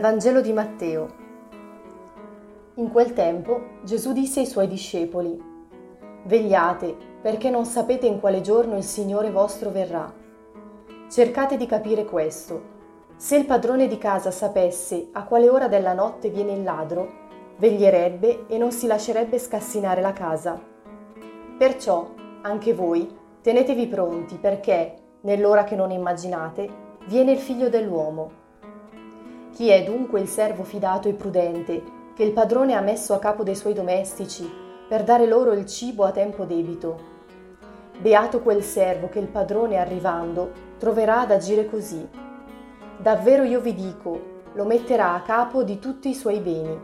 Vangelo di Matteo. In quel tempo Gesù disse ai suoi discepoli, Vegliate, perché non sapete in quale giorno il Signore vostro verrà. Cercate di capire questo. Se il padrone di casa sapesse a quale ora della notte viene il ladro, veglierebbe e non si lascerebbe scassinare la casa. Perciò, anche voi, tenetevi pronti perché, nell'ora che non immaginate, viene il figlio dell'uomo. Chi è dunque il servo fidato e prudente che il padrone ha messo a capo dei suoi domestici per dare loro il cibo a tempo debito? Beato quel servo che il padrone arrivando troverà ad agire così. Davvero io vi dico, lo metterà a capo di tutti i suoi beni.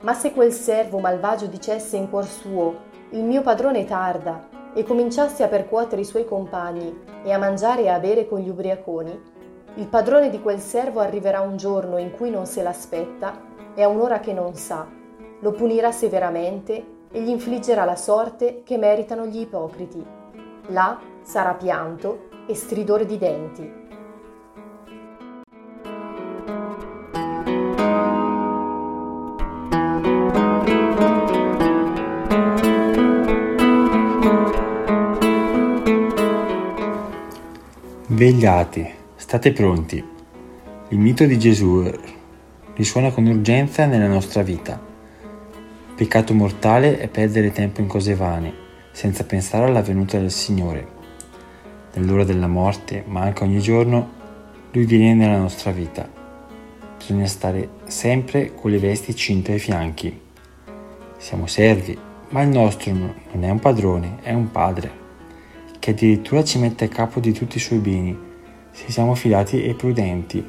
Ma se quel servo malvagio dicesse in cuor suo, il mio padrone tarda, e cominciasse a percuotere i suoi compagni e a mangiare e a bere con gli ubriaconi, il padrone di quel servo arriverà un giorno in cui non se l'aspetta e a un'ora che non sa. Lo punirà severamente e gli infliggerà la sorte che meritano gli ipocriti. Là sarà pianto e stridore di denti. Vegliate State pronti. Il mito di Gesù risuona con urgenza nella nostra vita. Peccato mortale è perdere tempo in cose vane, senza pensare alla venuta del Signore. Nell'ora della morte, ma anche ogni giorno, Lui viene nella nostra vita. Bisogna stare sempre con le vesti cinte ai fianchi. Siamo servi, ma il nostro non è un padrone, è un padre, che addirittura ci mette a capo di tutti i suoi beni se siamo fidati e prudenti.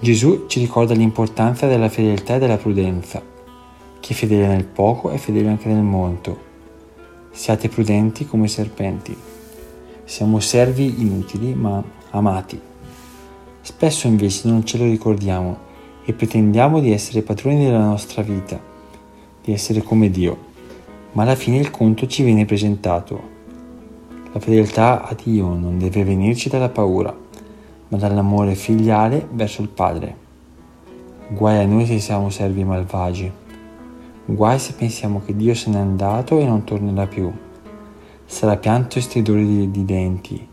Gesù ci ricorda l'importanza della fedeltà e della prudenza. Chi è fedele nel poco è fedele anche nel molto. Siate prudenti come serpenti. Siamo servi inutili ma amati. Spesso invece non ce lo ricordiamo e pretendiamo di essere padroni della nostra vita, di essere come Dio, ma alla fine il conto ci viene presentato la fedeltà a Dio non deve venirci dalla paura, ma dall'amore filiale verso il Padre. Guai a noi se siamo servi malvagi. Guai se pensiamo che Dio se n'è andato e non tornerà più. Sarà pianto e stridore di, di denti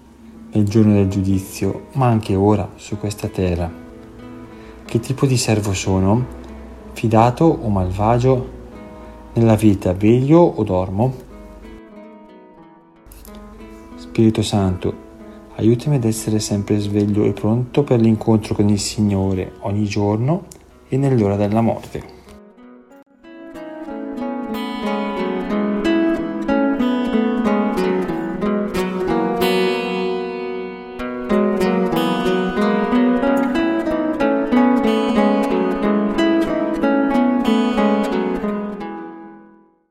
nel giorno del giudizio, ma anche ora su questa terra. Che tipo di servo sono? Fidato o malvagio? Nella vita veglio o dormo? Spirito Santo, aiutami ad essere sempre sveglio e pronto per l'incontro con il Signore ogni giorno e nell'ora della morte.